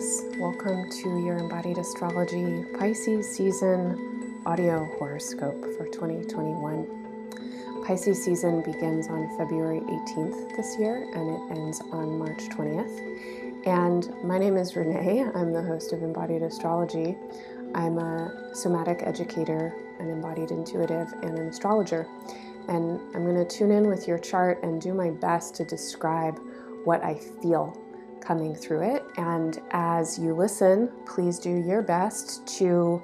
Welcome to your Embodied Astrology Pisces season audio horoscope for 2021. Pisces season begins on February 18th this year and it ends on March 20th. And my name is Renee. I'm the host of Embodied Astrology. I'm a somatic educator, an embodied intuitive, and an astrologer. And I'm going to tune in with your chart and do my best to describe what I feel coming through it. And as you listen, please do your best to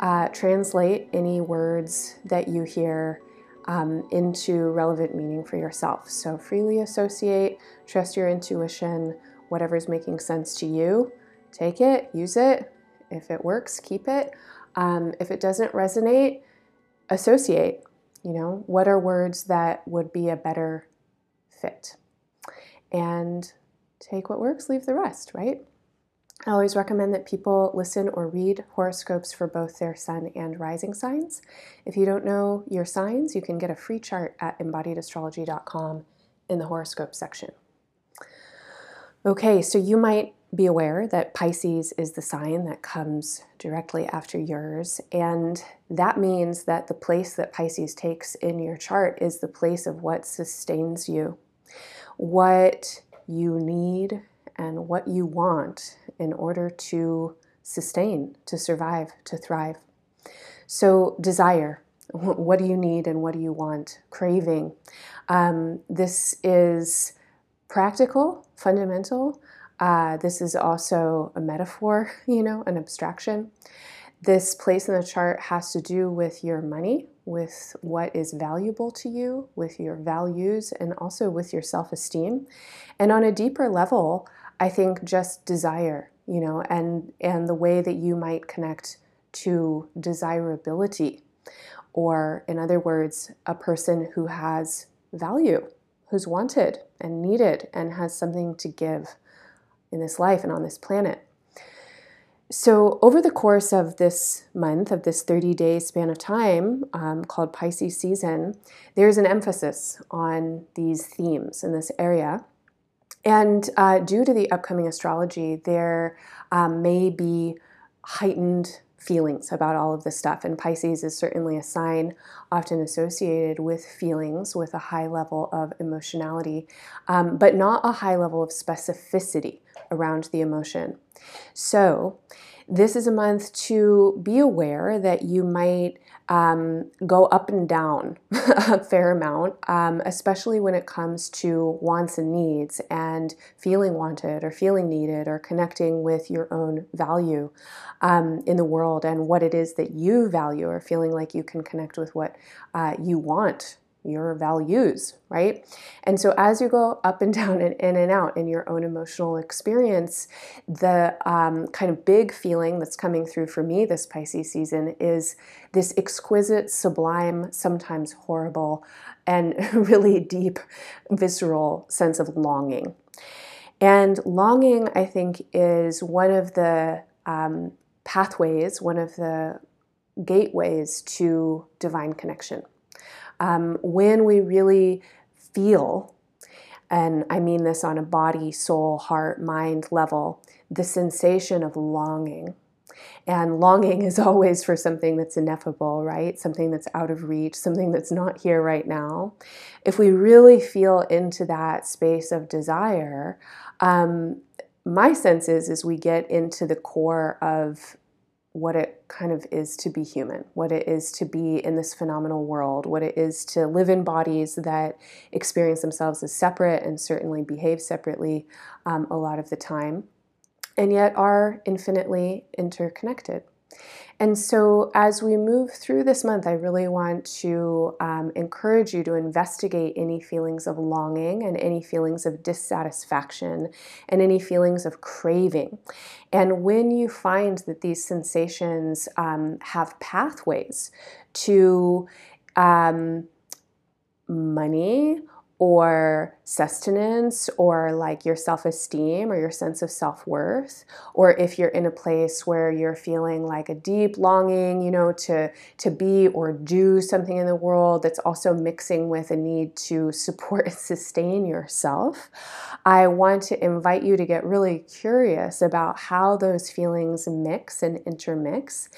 uh, translate any words that you hear um, into relevant meaning for yourself. So freely associate, trust your intuition, whatever's making sense to you, take it, use it. If it works, keep it. Um, if it doesn't resonate, associate. You know, what are words that would be a better fit? And take what works, leave the rest, right? I always recommend that people listen or read horoscopes for both their sun and rising signs. If you don't know your signs, you can get a free chart at embodiedastrology.com in the horoscope section. Okay, so you might be aware that Pisces is the sign that comes directly after yours, and that means that the place that Pisces takes in your chart is the place of what sustains you, what you need and what you want in order to sustain, to survive, to thrive. So, desire what do you need and what do you want? Craving. Um, this is practical, fundamental. Uh, this is also a metaphor, you know, an abstraction. This place in the chart has to do with your money, with what is valuable to you, with your values, and also with your self esteem. And on a deeper level, I think just desire, you know, and, and the way that you might connect to desirability. Or, in other words, a person who has value, who's wanted and needed and has something to give in this life and on this planet. So, over the course of this month, of this 30 day span of time um, called Pisces season, there's an emphasis on these themes in this area. And uh, due to the upcoming astrology, there um, may be heightened feelings about all of this stuff. And Pisces is certainly a sign often associated with feelings, with a high level of emotionality, um, but not a high level of specificity around the emotion. So, this is a month to be aware that you might um, go up and down a fair amount, um, especially when it comes to wants and needs and feeling wanted or feeling needed or connecting with your own value um, in the world and what it is that you value or feeling like you can connect with what uh, you want your values, right? And so as you go up and down and in and out in your own emotional experience, the um, kind of big feeling that's coming through for me this Pisces season is this exquisite, sublime, sometimes horrible, and really deep, visceral sense of longing. And longing, I think, is one of the um, pathways, one of the gateways to divine connection um, when we really feel, and I mean this on a body, soul, heart, mind level, the sensation of longing. And longing is always for something that's ineffable, right? Something that's out of reach, something that's not here right now. If we really feel into that space of desire, um, my sense is, is we get into the core of what it kind of is to be human, what it is to be in this phenomenal world, what it is to live in bodies that experience themselves as separate and certainly behave separately um, a lot of the time, and yet are infinitely interconnected. And so, as we move through this month, I really want to um, encourage you to investigate any feelings of longing and any feelings of dissatisfaction and any feelings of craving. And when you find that these sensations um, have pathways to um, money or sustenance or like your self esteem or your sense of self worth, or if you're in a place where you're feeling like a deep longing, you know, to, to be or do something in the world that's also mixing with a need to support and sustain yourself, I want to invite you to get really curious about how those feelings mix and intermix.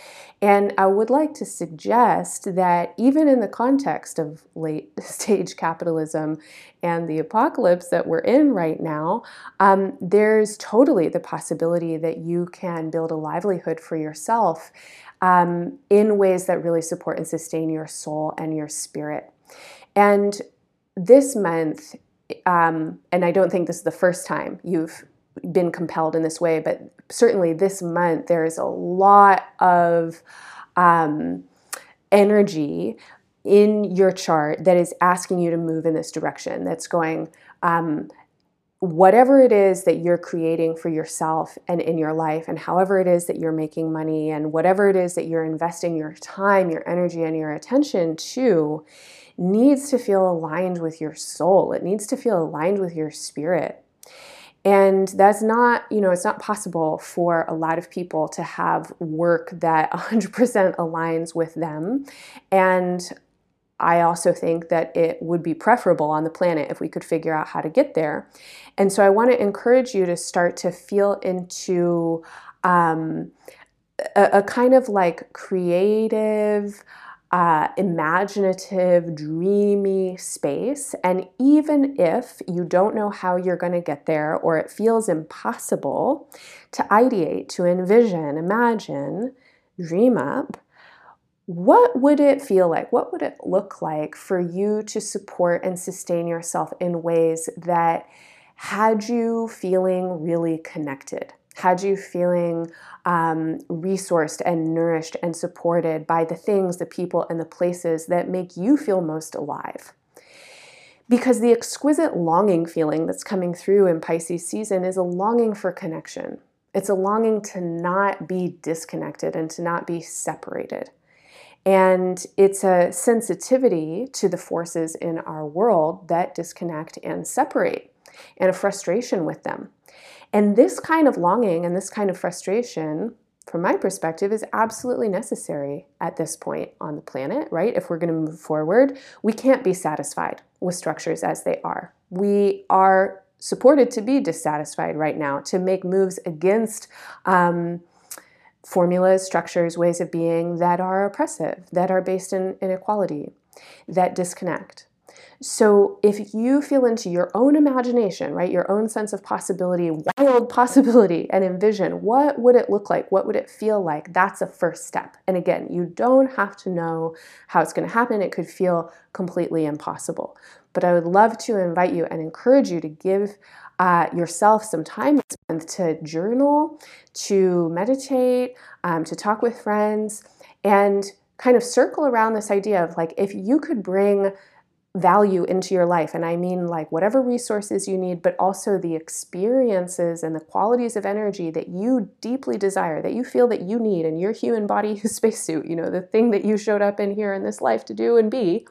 And I would like to suggest that even in the context of late stage capitalism and the apocalypse that we're in right now, um, there's totally the possibility that you can build a livelihood for yourself um, in ways that really support and sustain your soul and your spirit. And this month, um, and I don't think this is the first time you've been compelled in this way, but certainly this month there is a lot of um, energy in your chart that is asking you to move in this direction, that's going, um, whatever it is that you're creating for yourself and in your life, and however it is that you're making money, and whatever it is that you're investing your time, your energy, and your attention to, needs to feel aligned with your soul. It needs to feel aligned with your spirit. And that's not, you know, it's not possible for a lot of people to have work that 100% aligns with them. And I also think that it would be preferable on the planet if we could figure out how to get there. And so I want to encourage you to start to feel into um, a, a, kind of like creative, uh, imaginative, dreamy space. And even if you don't know how you're going to get there or it feels impossible to ideate, to envision, imagine, dream up, what would it feel like? What would it look like for you to support and sustain yourself in ways that had you feeling really connected? Had you feeling um, resourced and nourished and supported by the things, the people, and the places that make you feel most alive? Because the exquisite longing feeling that's coming through in Pisces season is a longing for connection. It's a longing to not be disconnected and to not be separated. And it's a sensitivity to the forces in our world that disconnect and separate, and a frustration with them. And this kind of longing and this kind of frustration, from my perspective, is absolutely necessary at this point on the planet, right? If we're going to move forward, we can't be satisfied with structures as they are. We are supported to be dissatisfied right now, to make moves against. Um, formulas, structures, ways of being that are oppressive, that are based in inequality, that disconnect. So if you feel into your own imagination, right, your own sense of possibility, wild possibility, and envision what would it look like? What would it feel like? That's a first step. And again, you don't have to know how it's going to happen. It could feel completely impossible. But I would love to invite you and encourage you to give uh, yourself some time this month to journal, to meditate, um, to talk with friends, and kind of circle around this idea of like if you could bring value into your life. And I mean, like, whatever resources you need, but also the experiences and the qualities of energy that you deeply desire, that you feel that you need in your human body spacesuit, you know, the thing that you showed up in here in this life to do and be.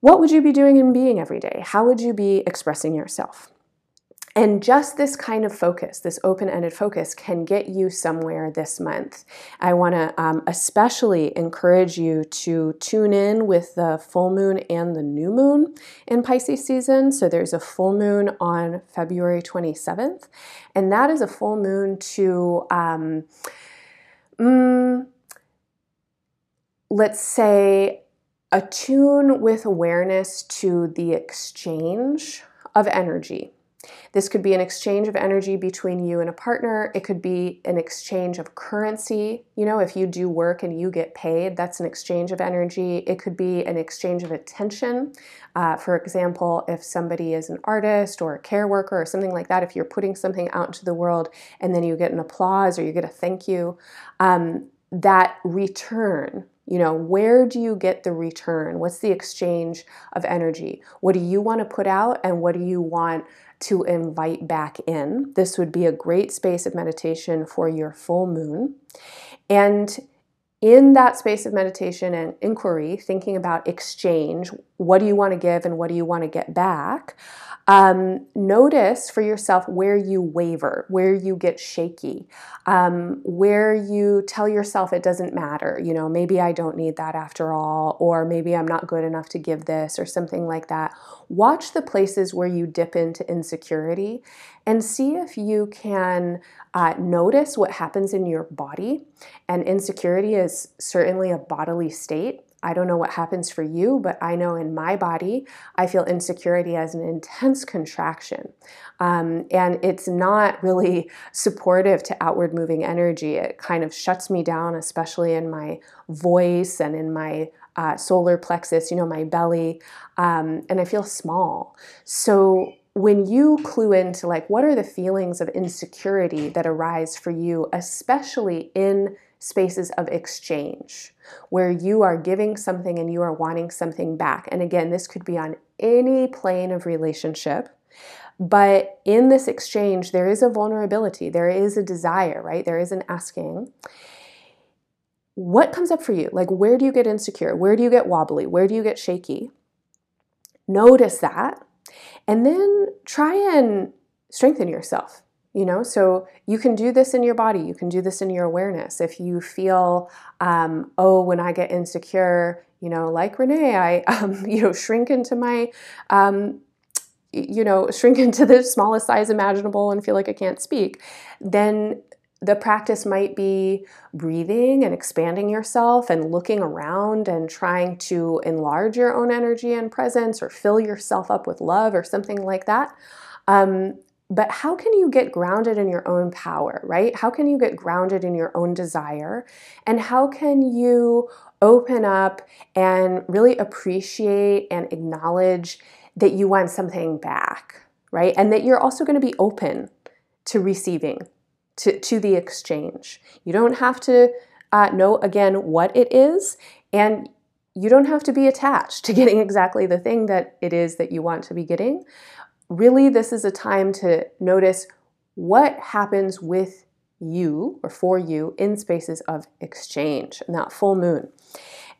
What would you be doing and being every day? How would you be expressing yourself? And just this kind of focus, this open ended focus, can get you somewhere this month. I want to um, especially encourage you to tune in with the full moon and the new moon in Pisces season. So there's a full moon on February 27th, and that is a full moon to. Um, mm, let's say attune with awareness to the exchange of energy this could be an exchange of energy between you and a partner. It could be an exchange of currency. You know, if you do work and you get paid, that's an exchange of energy. It could be an exchange of attention. Uh, for example, if somebody is an artist or a care worker or something like that, if you're putting something out into the world and then you get an applause or you get a thank you, um, that return you know, where do you get the return? What's the exchange of energy? What do you want to put out and what do you want to invite back in. This would be a great space of meditation for your full moon. And in that space of meditation and inquiry, thinking about exchange, what do you want to give and what do you want to get back? Um, notice for yourself where you waver, where you get shaky, um, where you tell yourself it doesn't matter. You know, maybe I don't need that after all, or maybe I'm not good enough to give this, or something like that. Watch the places where you dip into insecurity and see if you can uh, notice what happens in your body. And insecurity is certainly a bodily state. I don't know what happens for you, but I know in my body, I feel insecurity as an intense contraction. Um, and it's not really supportive to outward moving energy. It kind of shuts me down, especially in my voice and in my uh, solar plexus, you know, my belly, um, and I feel small. So when you clue into like what are the feelings of insecurity that arise for you, especially in spaces of exchange where you are giving something and you are wanting something back. And again, this could be on any plane of relationship. But in this exchange, there is a vulnerability, there is a desire, right? There is an asking. What comes up for you? Like, where do you get insecure? Where do you get wobbly? Where do you get shaky? Notice that. And then try and strengthen yourself you know? So you can do this in your body. You can do this in your awareness. If you feel um, oh when i get insecure you know like renee i um, you know shrink into my um, you know shrink into the smallest size imaginable and feel like i can't speak then the practice might be breathing and expanding yourself and looking around and trying to enlarge your own energy and presence or fill yourself up with love or something like that um, but how can you get grounded in your own power, right? How can you get grounded in your own desire? And how can you open up and really appreciate and acknowledge that you want something back, right? And that you're also going to be open to receiving, to, to the exchange. You don't have to uh, know, again, what it is. And you don't have to be attached to getting exactly the thing that it is that you want to be getting really, this is a time to notice what happens with you or for you in spaces of exchange and that full moon.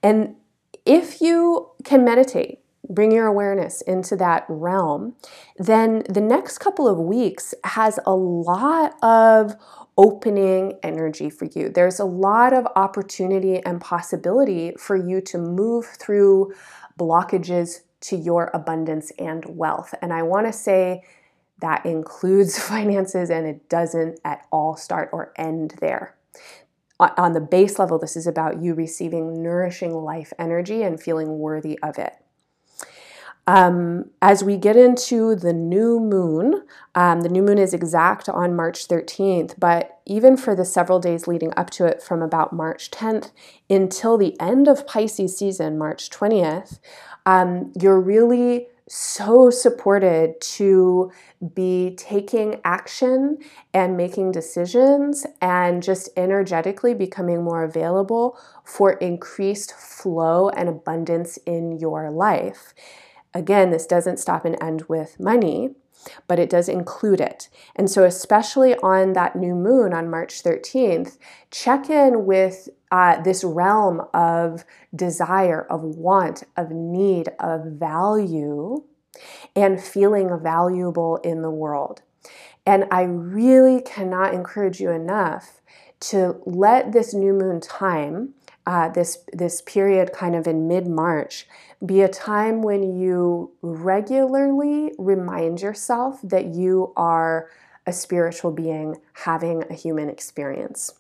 And if you can meditate, bring your awareness into that realm, then the next couple of weeks has a lot of opening energy for you. There's a lot of opportunity and possibility for you to move through blockages to your abundance and wealth. And I want to say that includes finances and it doesn't at all start or end there. On the base level, this is about you receiving nourishing life energy and feeling worthy of it. Um, as we get into the new moon, um, the new moon is exact on March 13th, but even for the several days leading up to it, from about March 10th until the end of Pisces season, March 20th, um, you're really so supported to be taking action and making decisions and just energetically becoming more available for increased flow and abundance in your life. Again, this doesn't stop and end with money, but it does include it. And so, especially on that new moon on March 13th, check in with uh, this realm of desire, of want, of need, of value, and feeling valuable in the world. And I really cannot encourage you enough to let this new moon time, uh, this, this period kind of in mid March, be a time when you regularly remind yourself that you are a spiritual being having a human experience.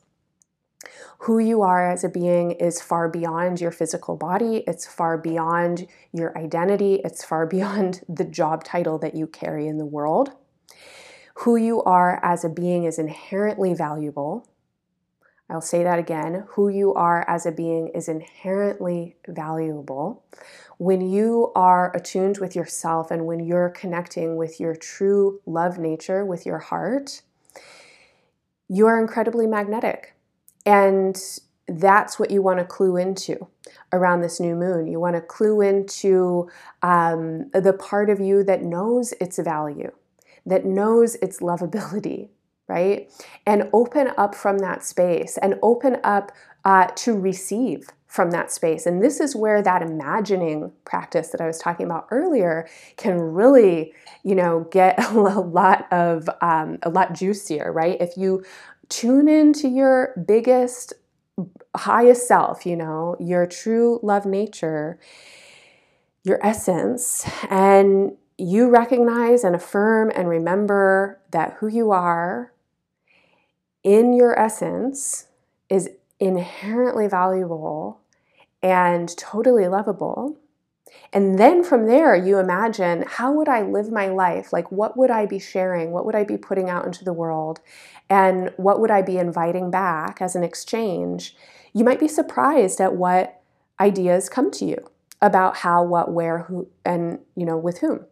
Who you are as a being is far beyond your physical body, it's far beyond your identity, it's far beyond the job title that you carry in the world. Who you are as a being is inherently valuable. I'll say that again. Who you are as a being is inherently valuable. When you are attuned with yourself and when you're connecting with your true love nature, with your heart, you are incredibly magnetic. And that's what you want to clue into around this new moon. You want to clue into um, the part of you that knows its value, that knows its lovability, right? And open up from that space and open up uh, to receive from that space. And this is where that imagining practice that I was talking about earlier can really, you know, get a lot of um, a lot juicier, right? If you tune into your biggest, highest self, you know, your true love nature, your essence, and you recognize and affirm and remember that who you are in your essence is inherently valuable and totally lovable. And then from there, you imagine how would I live my life? Like, what would I be sharing? What would I be putting out into the world? And what would I be inviting back as an exchange? You might be surprised at what ideas come to you about how, what, where, who, and, you know, with whom.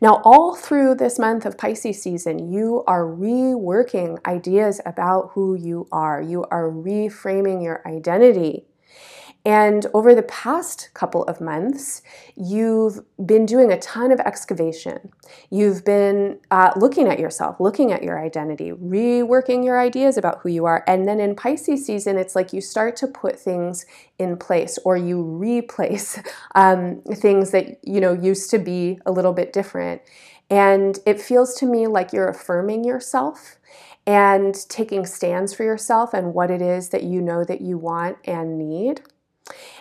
Now, all through this month of Pisces season, you are reworking ideas about who you are. You are reframing your identity. And over the past couple of months, you've been doing a ton of excavation. You've been uh, looking at yourself, looking at your identity, reworking your ideas about who you are. And then in Pisces season, it's like you start to put things in place or you replace um, things that you know used to be a little bit different. And it feels to me like you're affirming yourself and taking stands for yourself and what it is that you know that you want and need.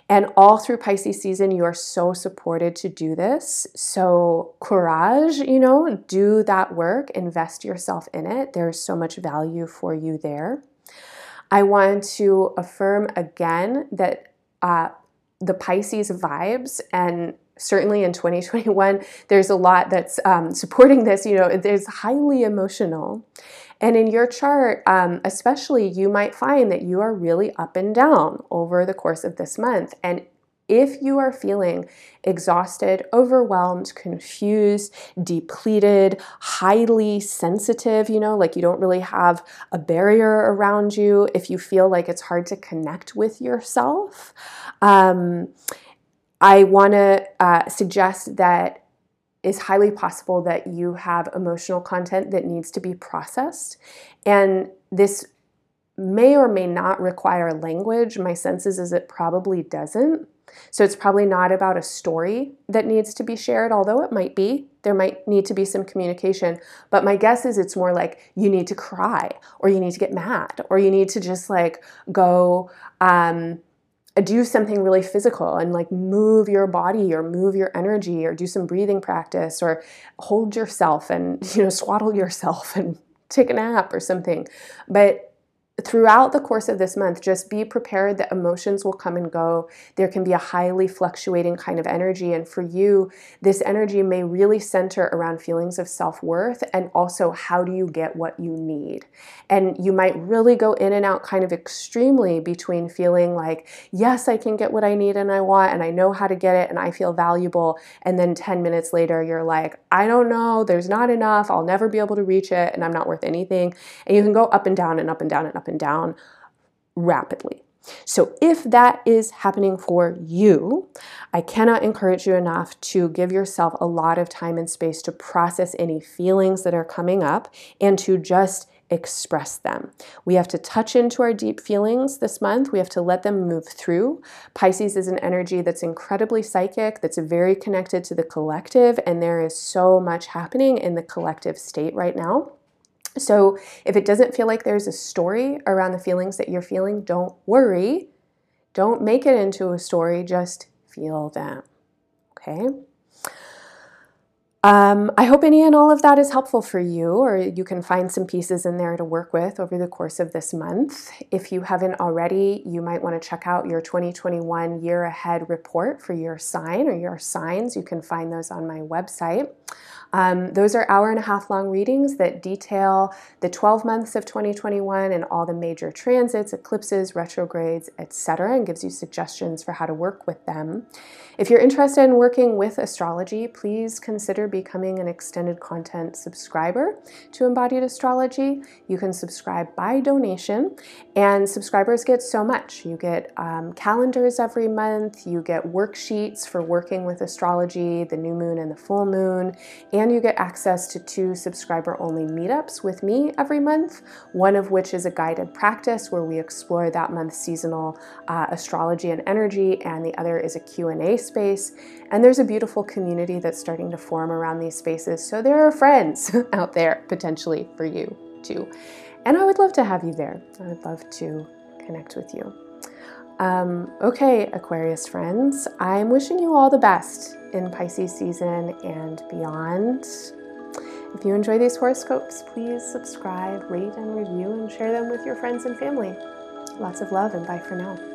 And all through Pisces season, you are so supported to do this. So, courage, you know, do that work, invest yourself in it. There's so much value for you there. I want to affirm again that uh, the Pisces vibes and certainly in 2021 there's a lot that's um, supporting this you know there's highly emotional and in your chart, um, especially, you might find that you are really up and down over the course of this month. And if you are feeling exhausted, overwhelmed, confused, depleted, highly sensitive, you know, like you don't really have a barrier around you, if you feel like it's hard to connect with yourself, um, I want to uh, suggest that is highly possible that you have emotional content that needs to be processed. And this may or may not require language. My sense is, is it probably doesn't. So it's probably not about a story that needs to be shared, although it might be. There might need to be some communication. But my guess is it's more like you need to cry, or you need to get mad, or you need to just like go um, Uh, do something really physical and like move your body or move your energy or do some breathing practice or hold yourself and you know swaddle yourself and take a nap or something. But throughout the course of this month, just be prepared that emotions will come and go. There can be a highly fluctuating kind of energy. And for you, this energy may really center around feelings of self worth and also how do you get what you need. And you might really go in and out kind of extremely between feeling like, yes, I can get what I need and I want, and I know how to get it, and I feel valuable. And then 10 minutes later, you're like, I don't know, there's not enough, I'll never be able to reach it, and I'm not worth anything. And you can go up and down and up and down and up up and down rapidly. So, if that is happening for you, I cannot encourage you enough to give yourself a lot of time and space to process any feelings that are coming up and to just express them. We have to touch into our deep feelings this month. We have to let them move through. Pisces is an energy that's incredibly psychic, that's very connected to the collective, and there is so much happening in the collective state right now. So if it doesn't feel like there's a story around the feelings that you're feeling, don't worry. Don't make it into a story, just feel them. Okay? Um, I hope any and all of that is helpful for you, or you can find some pieces in there to work with over the course of this month. If you haven't already, you might want to check out your 2021 year ahead report for your sign or your signs. You can find those on my website. Um, those are hour and a half long readings that detail the 12 months of 2021 and all the major transits, eclipses, retrogrades, etc., and gives you suggestions for how to work with them. If you're interested in working with astrology, please consider becoming an extended content subscriber to Embodied Astrology. You can subscribe by donation, and subscribers get so much. You get um, calendars every month, you get worksheets for working with astrology, the new moon and the full moon, and you get access to two subscriber only meetups with me every month, one of which is a guided practice where we explore that month's seasonal uh, astrology and energy, and the other is a Q&A space. And there's a beautiful community that's starting to form around these spaces. So there are friends out there potentially for you too. And I would love to have you there. I would love to connect with you. Um, okay, Aquarius friends, I'm wishing you all the best in Pisces season and beyond. If you enjoy these horoscopes, please subscribe, rate, and review, and share them with your friends and family. Lots of love, and bye for now.